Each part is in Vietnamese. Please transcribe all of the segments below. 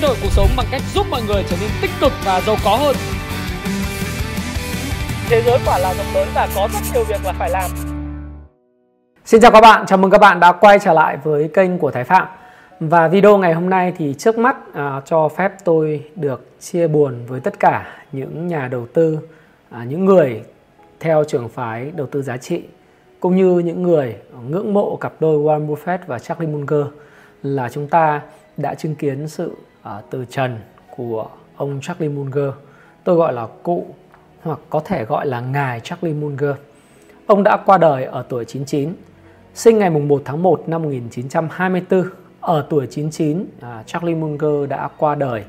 thay đổi cuộc sống bằng cách giúp mọi người trở nên tích cực và giàu có hơn. Thế giới quả là rộng lớn và có rất nhiều việc là phải làm. Xin chào các bạn, chào mừng các bạn đã quay trở lại với kênh của Thái Phạm. Và video ngày hôm nay thì trước mắt à, cho phép tôi được chia buồn với tất cả những nhà đầu tư, à, những người theo trường phái đầu tư giá trị cũng như những người ngưỡng mộ cặp đôi Warren Buffett và Charlie Munger là chúng ta đã chứng kiến sự À, từ trần của ông Charlie Munger. Tôi gọi là cụ hoặc có thể gọi là ngài Charlie Munger. Ông đã qua đời ở tuổi 99, sinh ngày 1 tháng 1 năm 1924. Ở tuổi 99, à, Charlie Munger đã qua đời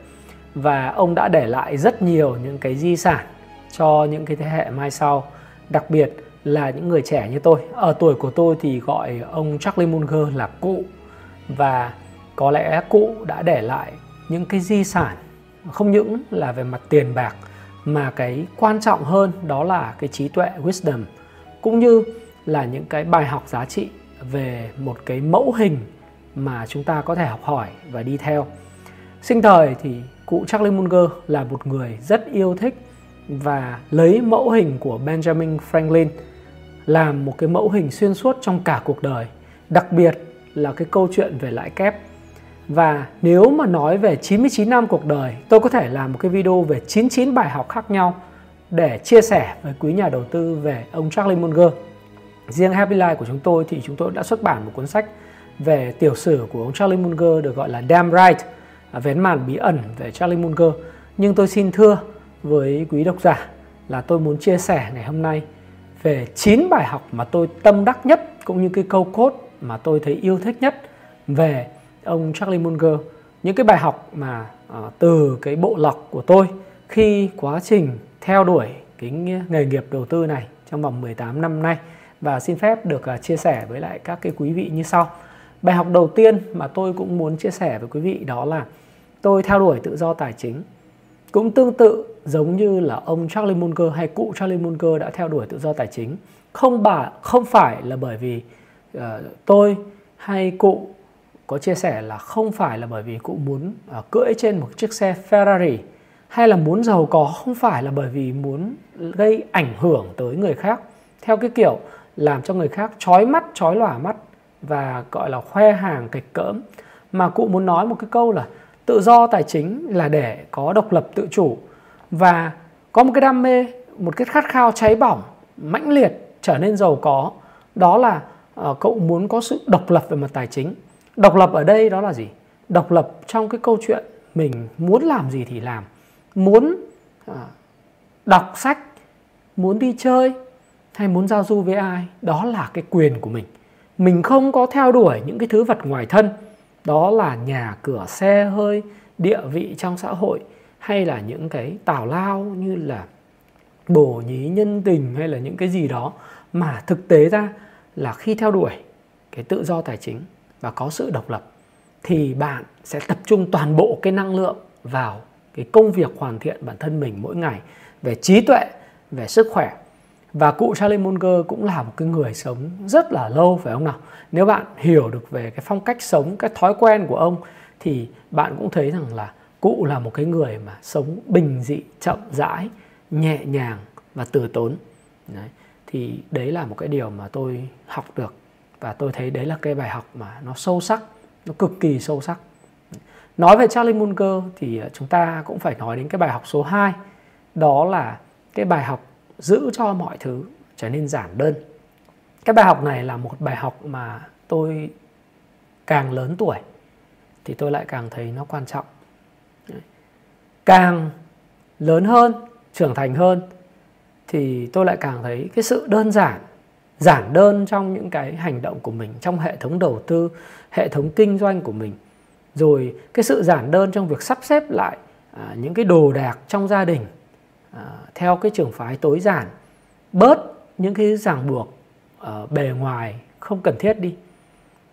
và ông đã để lại rất nhiều những cái di sản cho những cái thế hệ mai sau, đặc biệt là những người trẻ như tôi. Ở tuổi của tôi thì gọi ông Charlie Munger là cụ và có lẽ cụ đã để lại những cái di sản không những là về mặt tiền bạc, mà cái quan trọng hơn đó là cái trí tuệ, wisdom, cũng như là những cái bài học giá trị về một cái mẫu hình mà chúng ta có thể học hỏi và đi theo. Sinh thời thì cụ Charlie Munger là một người rất yêu thích và lấy mẫu hình của Benjamin Franklin làm một cái mẫu hình xuyên suốt trong cả cuộc đời. Đặc biệt là cái câu chuyện về lãi kép và nếu mà nói về 99 năm cuộc đời, tôi có thể làm một cái video về 99 bài học khác nhau để chia sẻ với quý nhà đầu tư về ông Charlie Munger. Riêng Happy Life của chúng tôi thì chúng tôi đã xuất bản một cuốn sách về tiểu sử của ông Charlie Munger được gọi là Damn Right, à, vén màn bí ẩn về Charlie Munger. Nhưng tôi xin thưa với quý độc giả là tôi muốn chia sẻ ngày hôm nay về 9 bài học mà tôi tâm đắc nhất cũng như cái câu cốt mà tôi thấy yêu thích nhất về ông Charlie Munger những cái bài học mà uh, từ cái bộ lọc của tôi khi quá trình theo đuổi cái nghề nghiệp đầu tư này trong vòng 18 năm nay và xin phép được uh, chia sẻ với lại các cái quý vị như sau. Bài học đầu tiên mà tôi cũng muốn chia sẻ với quý vị đó là tôi theo đuổi tự do tài chính. Cũng tương tự giống như là ông Charlie Munger hay cụ Charlie Munger đã theo đuổi tự do tài chính. Không bà không phải là bởi vì uh, tôi hay cụ có chia sẻ là không phải là bởi vì cụ muốn uh, cưỡi trên một chiếc xe Ferrari hay là muốn giàu có không phải là bởi vì muốn gây ảnh hưởng tới người khác. Theo cái kiểu làm cho người khác chói mắt chói lòa mắt và gọi là khoe hàng kịch cỡm. Mà cụ muốn nói một cái câu là tự do tài chính là để có độc lập tự chủ. Và có một cái đam mê một cái khát khao cháy bỏng mãnh liệt trở nên giàu có. Đó là uh, cậu muốn có sự độc lập về mặt tài chính độc lập ở đây đó là gì? Độc lập trong cái câu chuyện mình muốn làm gì thì làm. Muốn à, đọc sách muốn đi chơi hay muốn giao du với ai đó là cái quyền của mình. Mình không có theo đuổi những cái thứ vật ngoài thân. Đó là nhà cửa xe hơi địa vị trong xã hội hay là những cái tào lao như là bổ nhí nhân tình hay là những cái gì đó mà thực tế ra là khi theo đuổi cái tự do tài chính và có sự độc lập thì bạn sẽ tập trung toàn bộ cái năng lượng vào cái công việc hoàn thiện bản thân mình mỗi ngày về trí tuệ, về sức khỏe. Và cụ Charlie Munger cũng là một cái người sống rất là lâu phải không nào? Nếu bạn hiểu được về cái phong cách sống, cái thói quen của ông thì bạn cũng thấy rằng là cụ là một cái người mà sống bình dị, chậm rãi, nhẹ nhàng và từ tốn. Đấy. Thì đấy là một cái điều mà tôi học được và tôi thấy đấy là cái bài học mà nó sâu sắc, nó cực kỳ sâu sắc. Nói về Charlie Munger thì ờ, chúng ta cũng phải nói đến cái bài học số 2 đó là cái bài học giữ cho mọi thứ trở nên giản đơn. Cái bài học này là một bài học mà tôi càng lớn tuổi thì tôi lại càng thấy nó quan trọng. Càng lớn hơn, trưởng thành hơn thì tôi lại càng thấy cái sự đơn giản giản đơn trong những cái hành động của mình trong hệ thống đầu tư hệ thống kinh doanh của mình. Rồi cái sự giản đơn trong việc sắp xếp lại à, những cái đồ đạc trong gia đình à, theo cái trường phái tối giản bớt những cái ràng buộc ở bề ngoài không cần thiết đi.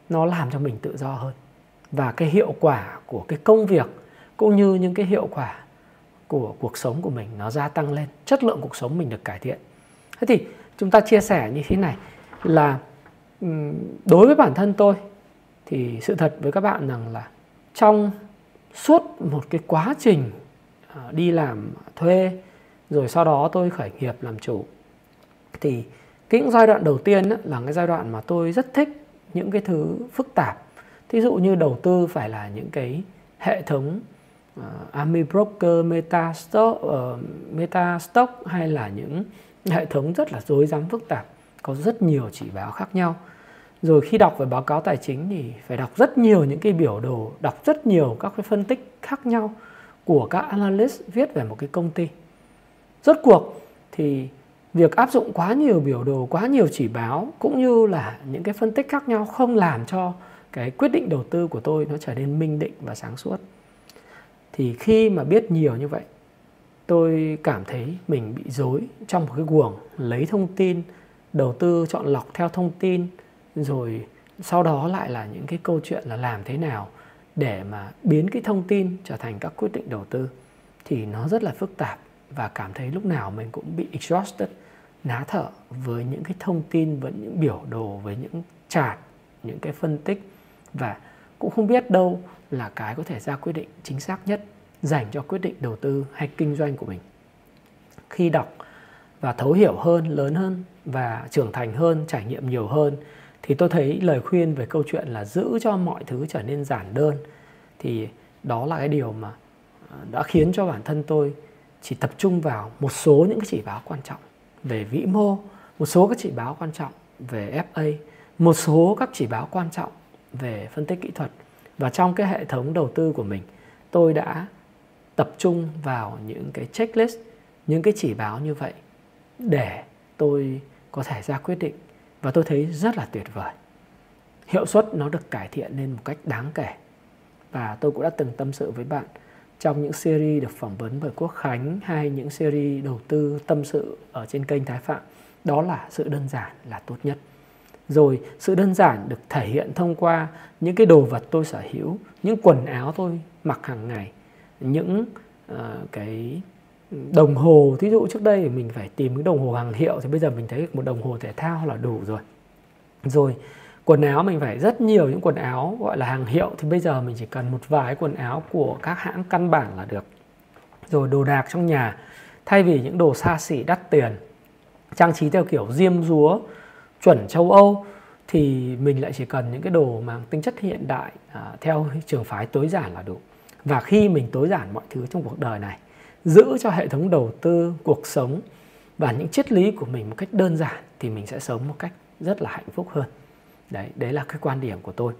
Nó làm cho mình tự do hơn. Và cái hiệu quả của cái công việc cũng như những cái hiệu quả của cuộc sống của mình nó gia tăng lên. Chất lượng cuộc sống mình được cải thiện. Thế thì chúng ta chia sẻ như thế này là đối với bản thân tôi thì sự thật với các bạn rằng là trong suốt một cái quá trình à, đi làm thuê rồi sau đó tôi khởi nghiệp làm chủ thì cái giai đoạn đầu tiên là cái giai đoạn mà tôi rất thích những cái thứ phức tạp. Thí dụ như đầu tư phải là những cái hệ thống uh, Army Broker, Metastock, ờ, uh, Metastock hay là những hệ thống rất là rối rắm, phức tạp, có rất nhiều chỉ báo khác nhau. Rồi khi đọc về báo cáo tài chính thì phải đọc rất nhiều những cái biểu đồ, đọc rất nhiều các cái phân tích khác nhau của các analyst viết về một cái công ty. Rốt cuộc thì việc áp dụng quá nhiều biểu đồ, quá nhiều chỉ báo cũng như là những cái phân tích khác nhau không làm cho cái quyết định đầu tư của tôi nó trở nên minh định và sáng suốt. Thì khi mà biết nhiều như vậy tôi cảm thấy mình bị dối trong một cái guồng lấy thông tin, đầu tư chọn lọc theo thông tin, rồi sau đó lại là những cái câu chuyện là làm thế nào để mà biến cái thông tin trở thành các quyết định đầu tư. Thì nó rất là phức tạp và cảm thấy lúc nào mình cũng bị exhausted, ná thở với những cái thông tin, với những biểu đồ, với những chart, những cái phân tích. Và cũng không biết đâu là cái có thể ra quyết định chính xác nhất dành cho quyết định đầu tư hay kinh doanh của mình. Khi đọc và thấu hiểu hơn, lớn hơn và trưởng thành hơn, trải nghiệm nhiều hơn, thì tôi thấy lời khuyên về câu chuyện là giữ cho mọi thứ trở nên giản đơn thì đó là cái điều mà ờ, đã khiến cho bản thân tôi chỉ tập trung vào một số những cái chỉ báo quan trọng về vĩ mô, một số các chỉ báo quan trọng về FA một số các chỉ báo quan trọng về phân tích kỹ thuật. Và trong cái hệ thống đầu tư của mình, tôi đã tập trung vào những cái checklist, những cái chỉ báo như vậy để tôi có thể ra quyết định. Và tôi thấy rất là tuyệt vời. Hiệu suất nó được cải thiện lên một cách đáng kể. Và tôi cũng đã từng tâm sự với bạn trong những series được phỏng vấn bởi Quốc Khánh hay những series đầu tư tâm sự ở trên kênh Thái Phạm. Đó là sự đơn giản là tốt nhất. Rồi, sự đơn giản được thể hiện thông qua những cái đồ vật tôi sở hữu, những quần áo tôi mặc hàng ngày những uh, cái đồng hồ. Thí dụ trước đây mình phải tìm cái đồng hồ hàng hiệu thì bây giờ mình thấy một đồng hồ thể thao là đủ rồi. Rồi quần áo mình phải rất nhiều những quần áo gọi là hàng hiệu thì bây giờ mình chỉ cần một vài quần áo của các hãng căn bản là được. Rồi đồ đạc trong nhà thay vì những đồ xa xỉ đắt tiền trang trí theo kiểu diêm rúa chuẩn châu Âu thì mình lại chỉ cần những cái đồ mang tính chất hiện đại à, theo trường phái tối giản là đủ và khi mình tối giản mọi thứ trong cuộc đời này, giữ cho hệ thống đầu tư, cuộc sống và những triết lý của mình một cách đơn giản thì mình sẽ sống một cách rất là hạnh phúc hơn đấy đấy là cái quan điểm của tôi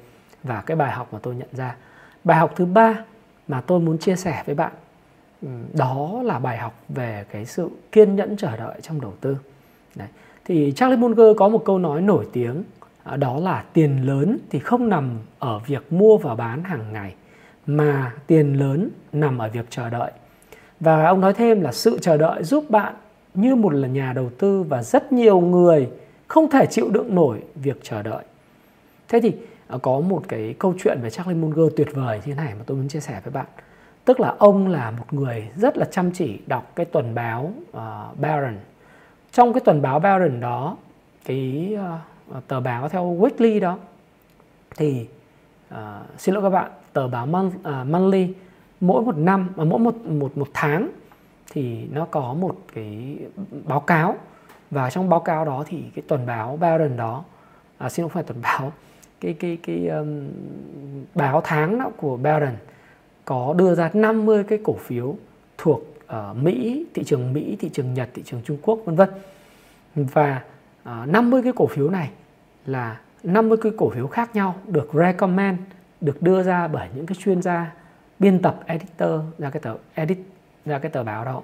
và cái bài học mà tôi nhận ra bài học thứ ba mà tôi muốn chia sẻ với bạn ừ, đó là bài học về cái sự kiên nhẫn chờ đợi trong đầu tư đấy. thì Charlie Munger có một câu nói nổi tiếng à, đó là tiền lớn thì không nằm ở việc mua và bán hàng ngày mà tiền lớn nằm ở việc chờ đợi và ông nói thêm là sự chờ đợi giúp bạn như một là nhà đầu tư và rất nhiều người không thể chịu đựng nổi việc chờ đợi. Thế thì à, có một cái câu chuyện về Charlie Munger tuyệt vời như thế này mà tôi muốn chia sẻ với bạn. Tức là ông là một người rất là chăm chỉ đọc cái tuần báo à, uh, Barron. Trong cái tuần báo Barron đó, cái uh, tờ báo theo weekly đó thì uh, xin lỗi các bạn, tờ báo month, uh, à, monthly mỗi một năm mà mỗi một một một tháng thì nó có một cái báo cáo và trong báo cáo đó thì cái tuần báo Barron đó à, xin không phải tuần báo cái cái cái um, báo tháng đó của Barron có đưa ra 50 cái cổ phiếu thuộc uh, Mỹ, thị trường Mỹ, thị trường Nhật, thị trường Trung Quốc vân vân. Và ờ, uh, 50 cái cổ phiếu này là 50 cái cổ phiếu khác nhau được recommend, được đưa ra bởi những cái chuyên gia biên tập editor ra cái tờ edit ra cái tờ báo đó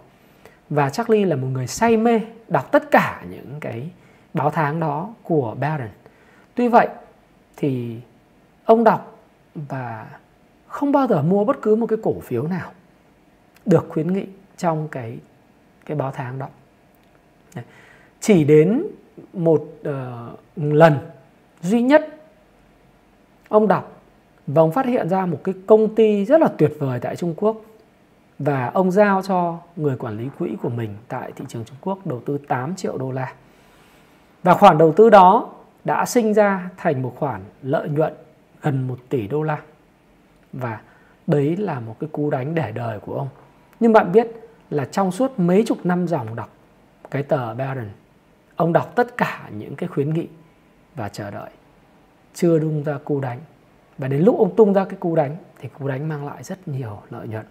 và Charlie là một người say mê đọc tất cả những cái báo tháng đó của Barron. Tuy vậy thì ông đọc và không bao giờ mua bất cứ một cái cổ phiếu nào được khuyến nghị trong cái cái báo tháng đó. Chỉ đến một uh, lần duy nhất ông đọc và ông phát hiện ra một cái công ty rất là tuyệt vời tại Trung Quốc và ông giao cho người quản lý quỹ của mình tại thị trường Trung Quốc đầu tư 8 triệu đô la. Và khoản đầu tư đó đã sinh ra thành một khoản lợi nhuận gần 1 tỷ đô la. Và đấy là một cái cú đánh để đời của ông nhưng bạn biết là trong suốt mấy chục năm dòng đọc cái tờ Barron, ông đọc tất cả những cái khuyến nghị và chờ đợi chưa đung ra cú đánh và đến lúc ông tung ra cái cú đánh thì cú đánh mang lại rất nhiều lợi nhuận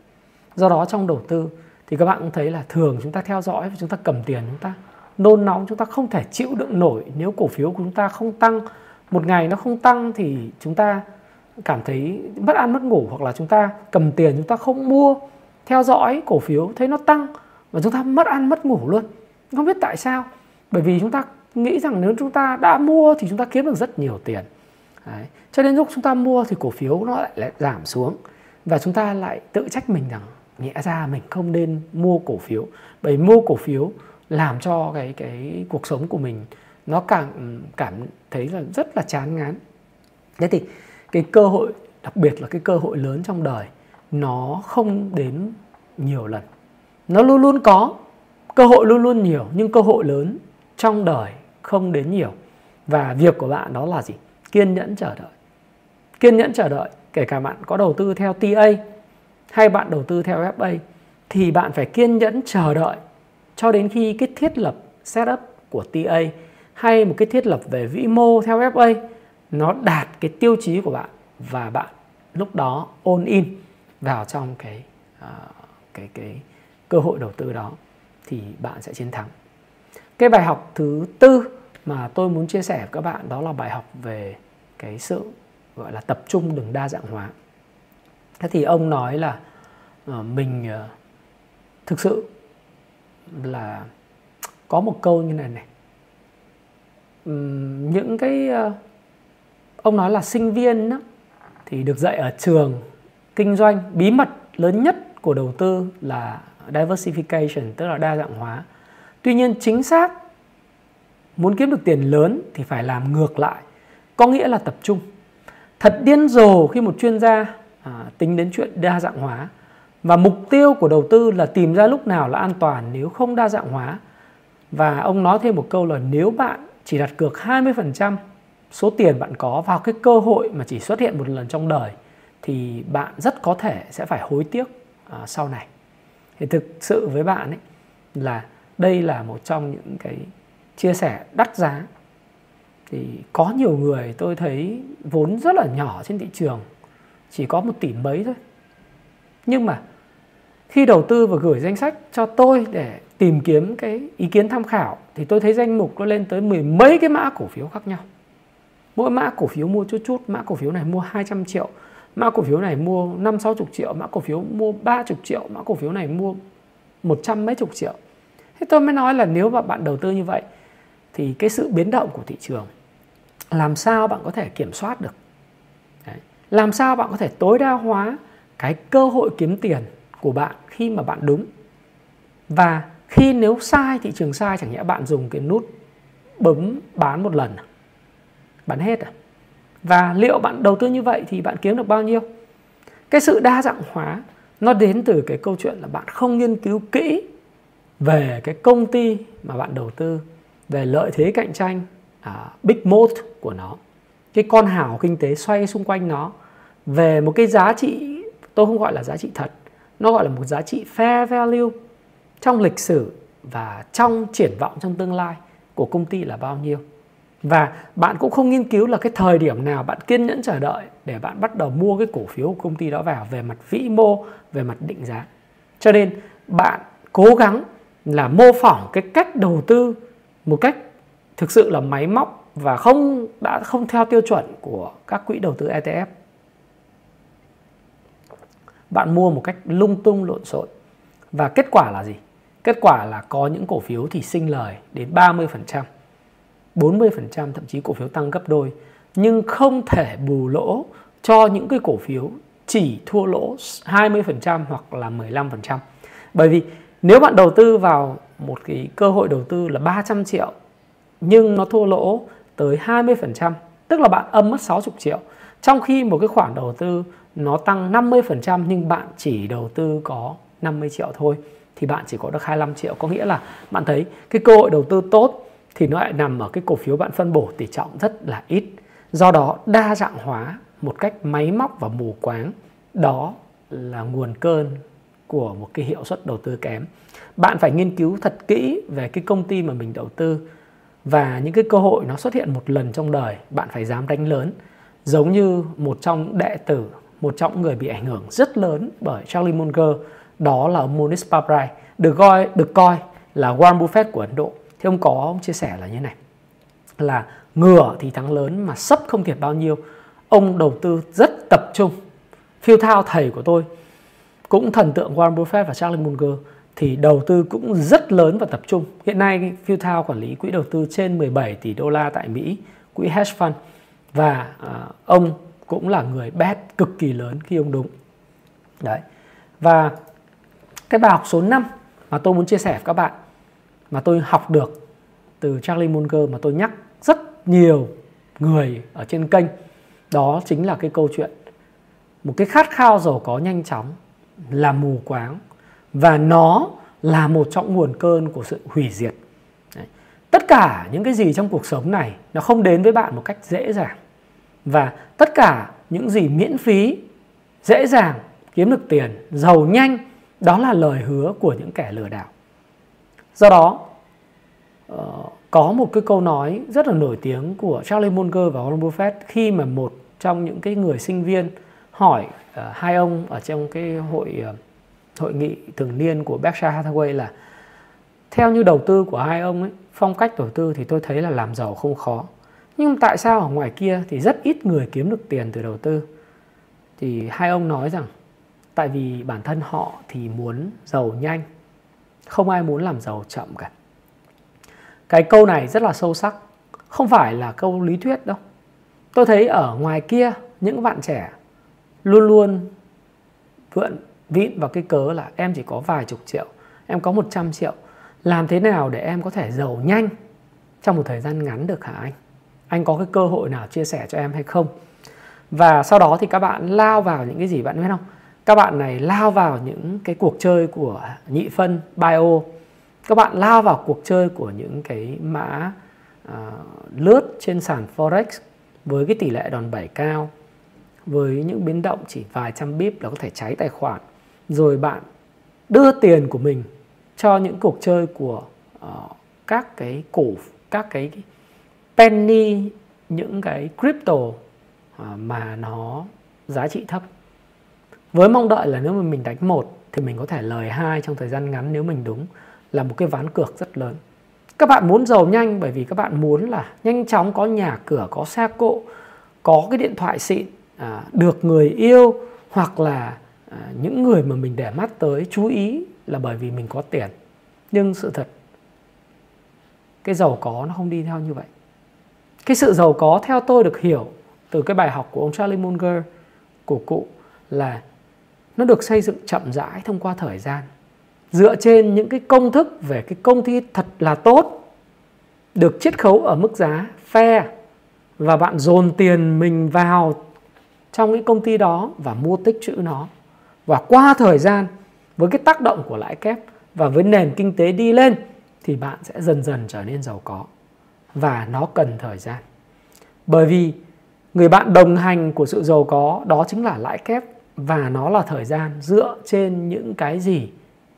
do đó trong đầu tư thì các bạn cũng thấy là thường chúng ta theo dõi và chúng ta cầm tiền chúng ta nôn nóng chúng ta không thể chịu đựng nổi nếu cổ phiếu của chúng ta không tăng một ngày nó không tăng thì chúng ta cảm thấy mất ăn mất ngủ hoặc là chúng ta cầm tiền chúng ta không mua theo dõi cổ phiếu thấy nó tăng và chúng ta mất ăn mất ngủ luôn không biết tại sao bởi vì chúng ta nghĩ rằng nếu chúng ta đã mua thì chúng ta kiếm được rất nhiều tiền Đấy. cho đến lúc chúng ta mua thì cổ phiếu nó lại, lại giảm xuống. Và chúng ta lại tự trách mình rằng nhẹ ra mình không nên mua cổ phiếu. Bởi mua cổ phiếu làm cho cái cái cuộc sống của mình nó càng cảm thấy là rất là chán ngán. Thế thì cái cơ hội đặc biệt là cái cơ hội lớn trong đời nó không đến nhiều lần. Nó luôn luôn có cơ hội luôn luôn nhiều nhưng cơ hội lớn trong đời không đến nhiều. Và việc của bạn đó là gì? Kiên nhẫn chờ đợi kiên nhẫn chờ đợi kể cả bạn có đầu tư theo TA hay bạn đầu tư theo FA thì bạn phải kiên nhẫn chờ đợi cho đến khi cái thiết lập setup của TA hay một cái thiết lập về vĩ mô theo FA nó đạt cái tiêu chí của bạn và bạn lúc đó ôn in vào trong cái uh, cái cái cơ hội đầu tư đó thì bạn sẽ chiến thắng. Cái bài học thứ tư mà tôi muốn chia sẻ với các bạn đó là bài học về cái sự gọi là tập trung đừng đa dạng hóa. Thế thì ông nói là ờ, mình ờ, thực sự là có một câu như này này những cái ờ, ông nói là sinh viên đó, thì được dạy ở trường kinh doanh bí mật lớn nhất của đầu tư là diversification tức là đa dạng hóa tuy nhiên chính xác muốn kiếm được tiền lớn thì phải làm ngược lại có nghĩa là tập trung. Thật điên rồ khi một chuyên gia à, tính đến chuyện đa dạng hóa. Và mục tiêu của đầu tư là tìm ra lúc nào là an toàn nếu không đa dạng hóa. Và ông nói thêm một câu là nếu bạn chỉ đặt cược 20% số tiền bạn có vào cái cơ hội mà chỉ xuất hiện một lần trong đời thì bạn rất có thể sẽ phải hối tiếc à, sau này. Thì thực sự với bạn ấy là đây là một trong những cái chia sẻ, đắt giá. Thì có nhiều người tôi thấy vốn rất là nhỏ trên thị trường, chỉ có một tỷ mấy thôi. Nhưng mà khi đầu tư và gửi danh sách cho tôi để tìm kiếm cái ý kiến tham khảo, thì tôi thấy danh mục nó lên tới mười mấy cái mã cổ phiếu khác nhau. Mỗi mã cổ phiếu mua chút chút, mã cổ phiếu này mua 200 triệu, mã cổ phiếu này mua 5 60 triệu, mã cổ phiếu mua 30 triệu, mã cổ phiếu này mua 100 mấy chục triệu. Thế tôi mới nói là nếu mà bạn đầu tư như vậy thì cái sự biến động của thị trường, làm sao bạn có thể kiểm soát được? Đấy. làm sao bạn có thể tối đa hóa cái cơ hội kiếm tiền của bạn khi mà bạn đúng? Và khi nếu sai, thị trường sai, chẳng nhẽ bạn dùng cái nút bấm bán một lần à? bán hết à? Và liệu bạn đầu tư như vậy thì bạn kiếm được bao nhiêu? Cái sự đa dạng hóa nó đến từ cái câu chuyện là bạn không nghiên cứu kỹ về cái công ty mà bạn đầu tư về lợi thế cạnh tranh à, big moat của nó. Cái con hào kinh tế xoay xung quanh nó về một cái giá trị tôi không gọi là giá trị thật nó gọi là một giá trị fair value trong lịch sử và trong triển vọng trong tương lai của công ty là bao nhiêu. Và bạn cũng không nghiên cứu là cái thời điểm nào bạn kiên nhẫn chờ đợi để bạn bắt đầu mua cái cổ phiếu của công ty đó vào về mặt vĩ mô về mặt định giá. Cho nên bạn cố gắng là mô phỏng cái cách đầu tư một cách thực sự là máy móc và không, đã không theo tiêu chuẩn của các quỹ đầu tư ETF bạn mua một cách lung tung lộn xộn. Và kết quả là gì? Kết quả là có những cổ phiếu thì sinh lời đến 30% 40% thậm chí cổ phiếu tăng gấp đôi, nhưng không thể bù lỗ cho những cái cổ phiếu chỉ thua lỗ 20% hoặc là 15%. Bởi vì nếu bạn đầu tư vào một cái cơ hội đầu tư là 300 triệu nhưng nó thua lỗ tới 20%, tức là bạn âm mất 60 triệu. Trong khi một cái khoản đầu tư nó tăng 50% nhưng bạn chỉ đầu tư có 50 triệu thôi thì bạn chỉ có được 25 triệu. Có nghĩa là bạn thấy cái cơ hội đầu tư tốt thì nó lại nằm ở cái cổ phiếu bạn phân bổ tỷ trọng rất là ít. Do đó đa dạng hóa một cách máy móc và mù quáng đó là nguồn cơn của một cái hiệu suất đầu tư kém. Bạn phải nghiên cứu thật kỹ về cái công ty mà mình đầu tư và những cái cơ hội nó xuất hiện một lần trong đời, bạn phải dám đánh lớn. Giống như một trong đệ tử, một trong người bị ảnh hưởng rất lớn bởi Charlie Munger, đó là ông Monish Paprai được coi được coi là Warren Buffett của Ấn Độ. Thì ông có, ông chia sẻ là như này, là ngửa thì thắng lớn mà sấp không thiệt bao nhiêu. Ông đầu tư rất tập trung. Phiêu thao thầy của tôi cũng thần tượng Warren Buffett và Charlie Munger thì đầu tư cũng rất lớn và tập trung. Hiện nay phiêu quản lý quỹ đầu tư trên 17 tỷ đô la tại Mỹ, quỹ hedge fund và uh, ông cũng là người bet cực kỳ lớn khi ông đúng. Đấy. Và cái bài học số 5 mà tôi muốn chia sẻ với các bạn mà tôi học được từ Charlie Munger mà tôi nhắc rất nhiều người ở trên kênh đó chính là cái câu chuyện một cái khát khao giàu có nhanh chóng là mù quáng và nó là một trong nguồn cơn của sự hủy diệt Đấy. tất cả những cái gì trong cuộc sống này nó không đến với bạn một cách dễ dàng và tất cả những gì miễn phí, dễ dàng, kiếm được tiền, giàu nhanh, đó là lời hứa của những kẻ lừa đảo do đó ờ, có một cái câu nói rất là nổi tiếng của Charlie Munger và Warren Buffett khi mà một trong những cái người sinh viên hỏi Ờ, hai ông ở trong cái hội ờ, hội nghị thường niên của Berkshire Hathaway là theo như đầu tư của hai ông ấy, phong cách đầu tư thì tôi thấy là làm giàu không khó. Nhưng tại sao ở ngoài kia thì rất ít người kiếm được tiền từ đầu tư? Thì hai ông nói rằng tại vì bản thân họ thì muốn giàu nhanh, không ai muốn làm giàu chậm cả. Cái câu này rất là sâu sắc, không phải là câu lý thuyết đâu. Tôi thấy ở ngoài kia những bạn trẻ luôn luôn vượn vịn vào cái cớ là em chỉ có vài chục triệu em có 100 triệu. Làm thế nào để em có thể giàu nhanh trong một thời gian ngắn được hả anh? Anh có cái cơ hội nào chia sẻ cho em hay không? Và sau đó thì các bạn lao vào những cái gì bạn biết không? Các bạn này lao vào những cái cuộc chơi của nhị phân bio. Các bạn lao vào cuộc chơi của những cái mã uh, lướt trên sàn forex với cái tỷ lệ đòn bẩy cao với những biến động chỉ vài trăm bip là có thể cháy tài khoản. Rồi bạn đưa tiền của mình cho những cuộc chơi của uh, các cái cổ các cái penny những cái crypto uh, mà nó giá trị thấp. Với mong đợi là nếu mà mình đánh một thì mình có thể lời hai trong thời gian ngắn nếu mình đúng là một cái ván cược rất lớn. Các bạn muốn giàu nhanh bởi vì các bạn muốn là nhanh chóng có nhà cửa có xe cộ có cái điện thoại xịn à, được người yêu hoặc là à, những người mà mình để mắt tới chú ý là bởi vì mình có tiền. Nhưng sự thật cái giàu có nó không đi theo như vậy. Cái sự giàu có theo tôi được hiểu từ cái bài học của ông Charlie Munger của cụ là nó được xây dựng chậm rãi thông qua thời gian. Dựa trên những cái công thức về cái công ty thật là tốt được chiết khấu ở mức giá fair và bạn dồn tiền mình vào trong cái công ty đó và mua tích trữ nó. Và qua thời gian với cái tác động của lãi kép và với nền kinh tế đi lên thì bạn sẽ dần dần trở nên giàu có. Và nó cần thời gian. Bởi vì người bạn đồng hành của sự giàu có đó chính là lãi kép và nó là thời gian dựa trên những cái gì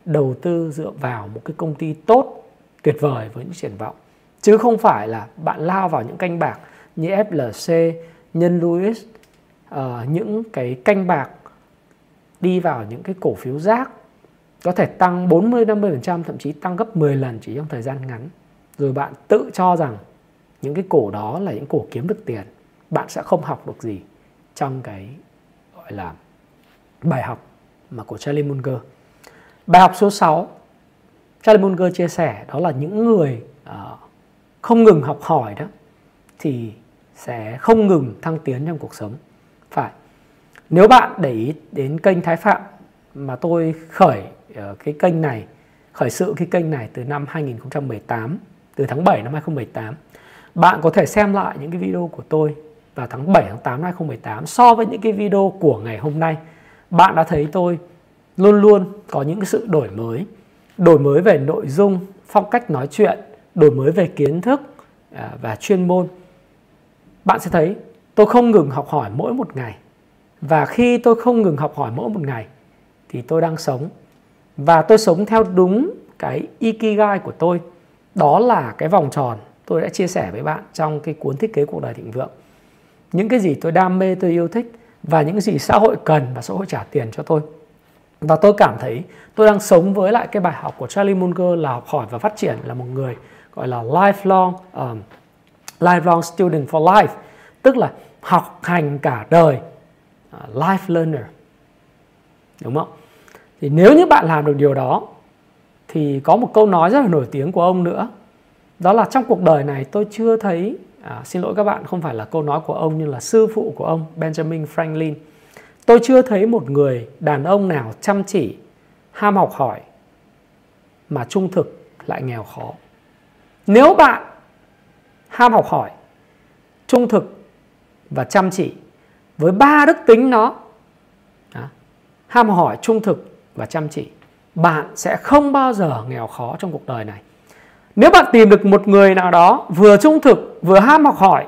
đầu tư dựa vào một cái công ty tốt tuyệt vời với những triển vọng. Chứ không phải là bạn lao vào những canh bạc như FLC, Nhân Lewis, uh, những cái canh bạc đi vào những cái cổ phiếu rác có thể tăng 40 50% thậm chí tăng gấp 10 lần chỉ trong thời gian ngắn. Rồi bạn tự cho rằng những cái cổ đó là những cổ kiếm được tiền, bạn sẽ không học được gì trong cái gọi là bài học mà của Charlie Munger. Bài học số 6 Charlie Munger chia sẻ đó là những người uh, không ngừng học hỏi đó thì sẽ không ngừng thăng tiến trong cuộc sống. Phải nếu bạn để ý đến kênh Thái Phạm mà tôi khởi ờ, cái kênh này, khởi sự cái kênh này từ năm 2018, từ tháng 7 năm 2018, bạn có thể xem lại những cái video của tôi vào tháng 7 tháng 8 năm 2018 so với những cái video của ngày hôm nay. Bạn đã thấy tôi luôn luôn có những cái sự đổi mới, đổi mới về nội dung, phong cách nói chuyện, đổi mới về kiến thức à, và chuyên môn. Bạn sẽ thấy tôi không ngừng học hỏi mỗi một ngày. Và khi tôi không ngừng học hỏi mỗi một ngày thì tôi đang sống. Và tôi sống theo đúng cái ikigai của tôi. Đó là cái vòng tròn tôi đã chia sẻ với bạn trong cái cuốn thiết kế cuộc đời thịnh vượng. Những cái gì tôi đam mê tôi yêu thích và những gì xã hội cần và xã hội trả tiền cho tôi. Và tôi cảm thấy tôi đang sống với lại cái bài học của Charlie Munger là học hỏi và phát triển là một người gọi là lifelong um, lifelong student for life tức là học hành cả đời. À, life learner. Đúng không? Thì nếu như bạn làm được điều đó thì có một câu nói rất là nổi tiếng của ông nữa. Đó là trong cuộc đời này tôi chưa thấy à, xin lỗi các bạn không phải là câu nói của ông nhưng là sư phụ của ông Benjamin Franklin. Tôi chưa thấy một người đàn ông nào chăm chỉ ham học hỏi mà trung thực lại nghèo khó. Nếu bạn ham học hỏi trung thực và chăm chỉ với ba đức tính nó. Ham hỏi trung thực và chăm chỉ. Bạn sẽ không bao giờ nghèo khó trong cuộc đời này. Nếu bạn tìm được một người nào đó vừa trung thực vừa ham học hỏi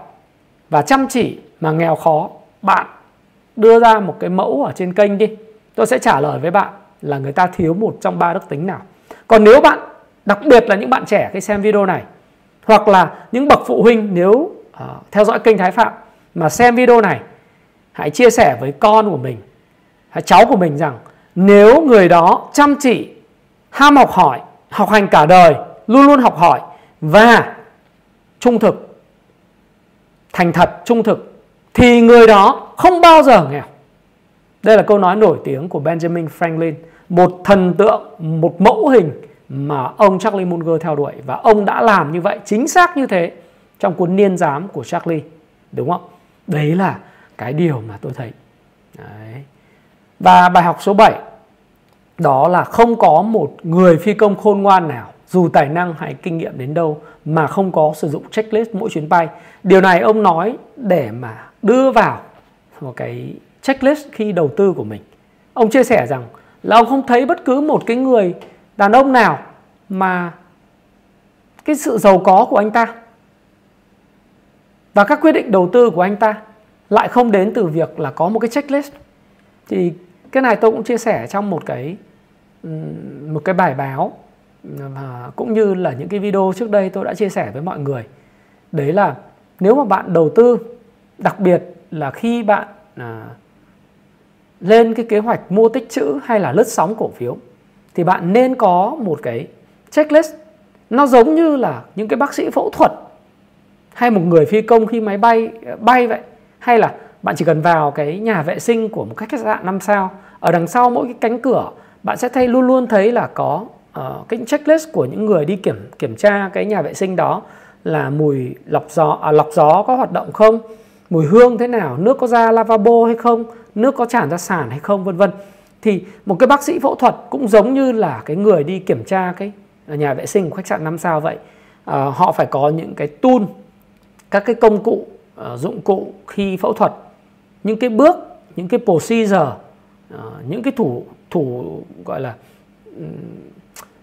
và chăm chỉ mà nghèo khó bạn đưa ra một cái mẫu ở trên kênh đi. Tôi sẽ trả lời với bạn là người ta thiếu một trong ba đức tính nào. Còn nếu bạn đặc biệt là những bạn trẻ khi xem video này hoặc là những bậc phụ huynh nếu uh, theo dõi kênh Thái Phạm mà xem video này, hãy chia sẻ với con của mình hay cháu của mình rằng nếu người đó chăm chỉ, ham học hỏi, học hành cả đời, luôn luôn học hỏi và trung thực, thành thật, trung thực, thì người đó không bao giờ nghèo. Đây là câu nói nổi tiếng của Benjamin Franklin, một thần tượng, một mẫu hình mà ông Charlie Munger theo đuổi và ông đã làm như vậy, chính xác như thế trong cuốn niên giám của Charlie, đúng không? Đấy là cái điều mà tôi thấy đấy. và bài học số 7 đó là không có một người phi công khôn ngoan nào, dù tài năng hay kinh nghiệm đến đâu, mà không có sử dụng checklist mỗi chuyến bay. Điều này ông nói để mà đưa vào một cái checklist khi đầu tư của mình. Ông chia sẻ rằng là ông không thấy bất cứ một cái người đàn ông nào mà cái sự giàu có của anh ta và các quyết định đầu tư của anh ta lại không đến từ việc là có một cái checklist. Thì cái này tôi cũng chia sẻ trong một cái một cái bài báo và cũng như là những cái video trước đây tôi đã chia sẻ với mọi người đấy là nếu mà bạn đầu tư đặc biệt là khi bạn à, lên cái kế hoạch mua tích chữ hay là lướt sóng cổ phiếu thì bạn nên có một cái checklist nó giống như là những cái bác sĩ phẫu thuật hay một người phi công khi máy bay bay vậy? Hay là bạn chỉ cần vào cái nhà vệ sinh của một khách sạn năm sao ở đằng sau mỗi cái cánh cửa bạn sẽ thấy luôn luôn thấy là có uh, cái checklist của những người đi kiểm kiểm tra cái nhà vệ sinh đó là mùi lọc gió à, lọc gió có hoạt động không? Mùi hương thế nào? Nước có ra lavabo hay không? Nước có tràn ra sàn hay không? Vân vân. Thì một cái bác sĩ phẫu thuật cũng giống như là cái người đi kiểm tra cái nhà vệ sinh của khách sạn năm sao vậy. À, họ phải có những cái tool các cái công cụ ờ, dụng cụ khi phẫu thuật, những cái bước, những cái procedure ờ, những cái thủ thủ, gọi là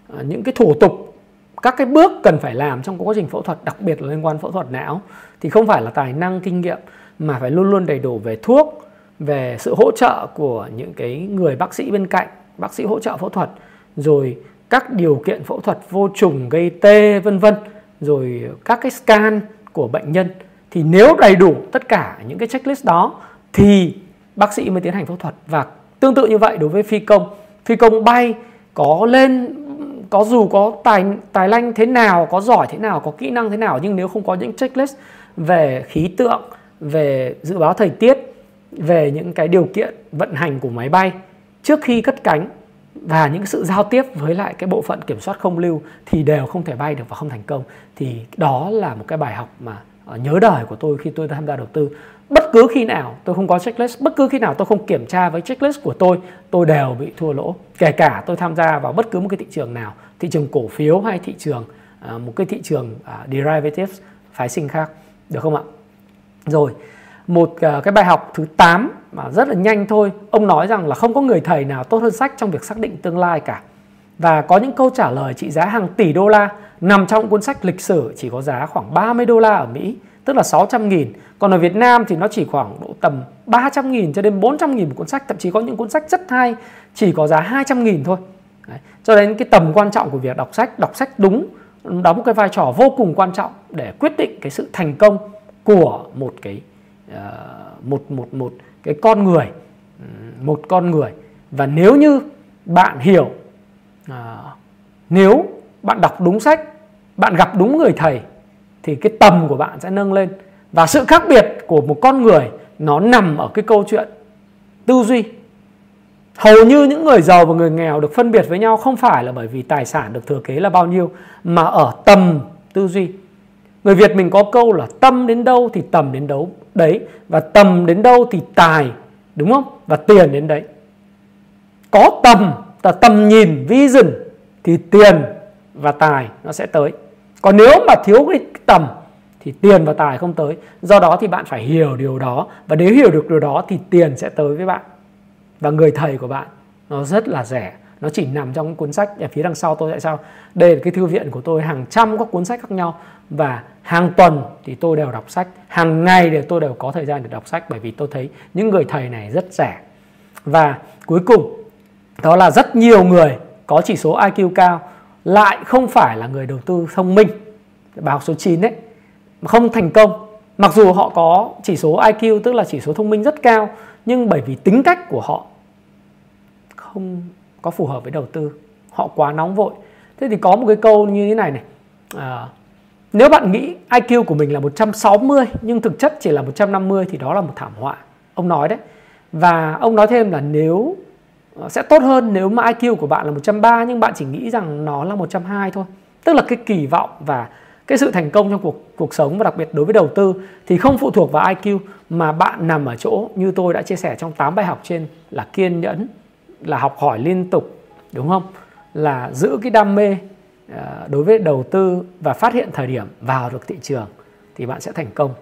ờ, những cái thủ tục, các cái bước cần phải làm trong quá trình phẫu thuật, đặc biệt là liên quan phẫu thuật não, thì không phải là tài năng, kinh nghiệm, mà phải luôn luôn đầy đủ về thuốc, về sự hỗ trợ của những cái người bác sĩ bên cạnh, bác sĩ hỗ trợ phẫu thuật, rồi các điều kiện phẫu thuật vô trùng, gây tê, vân vân, rồi các cái scan của bệnh nhân, thì nếu đầy đủ tất cả những cái checklist đó thì bác sĩ mới tiến hành phẫu thuật. Và tương tự như vậy đối với phi công. Phi công bay có lên, có dù có tài tài lanh thế nào, có giỏi thế nào, có kỹ năng thế nào, nhưng nếu không có những checklist về khí tượng, về dự báo thời tiết, về những cái điều kiện vận hành của máy bay trước khi cất cánh và những sự giao tiếp với lại cái bộ phận kiểm soát không lưu thì đều không thể bay được và không thành công. Thì đó là một cái bài học mà ờ, nhớ đời của tôi khi tôi tham gia đầu tư. Bất cứ khi nào tôi không có checklist, bất cứ khi nào tôi không kiểm tra với checklist của tôi tôi đều bị thua lỗ. Kể cả tôi tham gia vào bất cứ một cái thị trường nào, thị trường cổ phiếu hay thị trường ờ, một cái thị trường à, derivatives, phái sinh khác. Được không ạ? Rồi một ờ, cái bài học thứ 8 mà rất là nhanh thôi ông nói rằng là không có người thầy nào tốt hơn sách trong việc xác định tương lai cả và có những câu trả lời trị giá hàng tỷ đô la nằm trong cuốn sách lịch sử chỉ có giá khoảng 30 đô la ở Mỹ tức là 600 nghìn. Còn ở Việt Nam thì nó chỉ khoảng độ tầm 300 nghìn cho đến 400 nghìn một cuốn sách, thậm chí có những cuốn sách rất hay chỉ có giá 200 nghìn thôi. Đấy. Cho đến cái tầm quan trọng của việc đọc sách, đọc sách đúng đóng một cái vai trò vô cùng quan trọng để quyết định cái sự thành công của một cái Ờ, một một một cái con người ừ, một con người. Và nếu như bạn hiểu à, nếu bạn đọc đúng sách bạn gặp đúng người thầy thì cái tầm của bạn sẽ nâng lên. Và sự khác biệt của một con người nó nằm ở cái câu chuyện tư duy. Hầu như những người giàu và người nghèo được phân biệt với nhau không phải là bởi vì tài sản được thừa kế là bao nhiêu mà ở tầm tư duy. Người việt mình có câu là tâm đến đâu thì tầm đến đâu đấy, và tầm đến đâu thì tài, đúng không? Và tiền đến đấy. Có tầm là tầm nhìn, vision, thì tiền và tài nó sẽ tới. Còn nếu mà thiếu cái tầm, thì tiền và tài không tới. Do đó thì bạn phải hiểu điều đó. Và nếu hiểu được điều đó thì tiền sẽ tới với bạn. Và người thầy của bạn, nó rất là rẻ nó chỉ nằm trong cuốn sách ở phía đằng sau tôi, tại sao? Đây là cái thư viện của tôi, hàng trăm các cuốn sách khác nhau, và hàng tuần thì tôi đều đọc sách. Hàng ngày thì tôi đều có thời gian để đọc sách, bởi vì tôi thấy những người thầy này rất rẻ và cuối cùng, đó là rất nhiều người có chỉ số IQ cao, lại không phải là người đầu tư thông minh. Bài học số 9 đấy không thành công. Mặc dù họ có chỉ số IQ tức là chỉ số thông minh rất cao, nhưng bởi vì tính cách của họ không có phù hợp với đầu tư. Họ quá nóng vội. Thế thì có một cái câu như thế này này. À, nếu bạn nghĩ IQ của mình là 160 nhưng thực chất chỉ là 150 thì đó là một thảm họa. Ông nói đấy. Và ông nói thêm là nếu à, sẽ tốt hơn nếu mà IQ của bạn là 130 nhưng bạn chỉ nghĩ rằng nó là 120 thôi. Tức là cái kỳ vọng và cái sự thành công trong cuộc cuộc sống và đặc biệt đối với đầu tư thì không phụ thuộc vào IQ mà bạn nằm ở chỗ như tôi đã chia sẻ trong 8 bài học trên là kiên nhẫn là học hỏi liên tục, đúng không? Là giữ cái đam mê ờ, đối với đầu tư và phát hiện thời điểm vào được thị trường thì bạn sẽ thành công.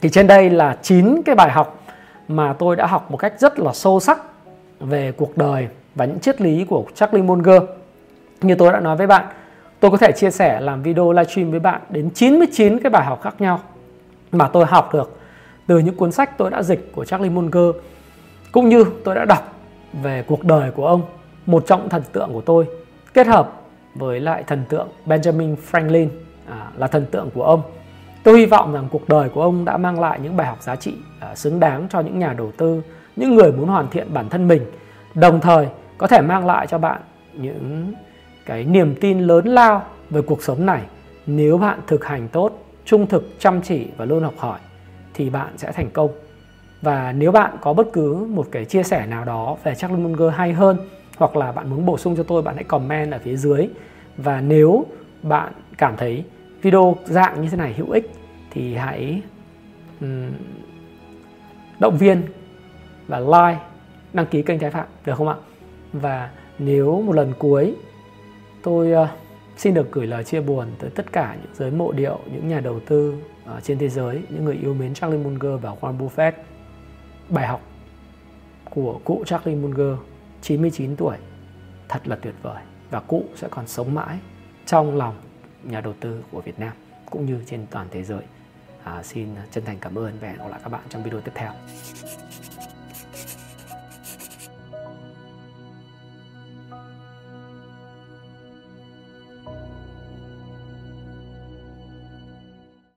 Thì trên đây là 9 cái bài học mà tôi đã học một cách rất là sâu sắc về cuộc đời và những triết lý của Charlie Munger. Như tôi đã nói với bạn, tôi có thể chia sẻ làm video livestream với bạn đến 99 cái bài học khác nhau mà tôi học được từ những cuốn sách tôi đã dịch của Charlie Munger, cũng như tôi đã đọc về cuộc đời của ông, một trong thần tượng của tôi, kết hợp với lại thần tượng Benjamin Franklin à, là thần tượng của ông. Tôi hy vọng rằng cuộc đời của ông đã mang lại những bài học giá trị à, xứng đáng cho những nhà đầu tư, những người muốn hoàn thiện bản thân mình, đồng thời có thể mang lại cho bạn những cái niềm tin lớn lao về cuộc sống này. Nếu bạn thực hành tốt, trung thực, chăm chỉ và luôn học hỏi thì bạn sẽ thành công. Và nếu bạn có bất cứ một cái chia sẻ nào đó về Charlie Munger hay hơn hoặc là bạn muốn bổ sung cho tôi bạn hãy comment ở phía dưới. Và nếu bạn cảm thấy video dạng như thế này hữu ích thì hãy um, động viên và like đăng ký kênh trái Phạm được không ạ? Và nếu một lần cuối tôi uh, xin được gửi lời chia buồn tới tất cả những giới mộ điệu, những nhà đầu tư uh, trên thế giới, những người yêu mến Charlie Munger và Warren Buffett bài học của cụ Charlie Munger 99 tuổi thật là tuyệt vời và cụ sẽ còn sống mãi trong lòng nhà đầu tư của Việt Nam cũng như trên toàn thế giới. À, xin chân thành cảm ơn và hẹn gặp lại các bạn trong video tiếp theo.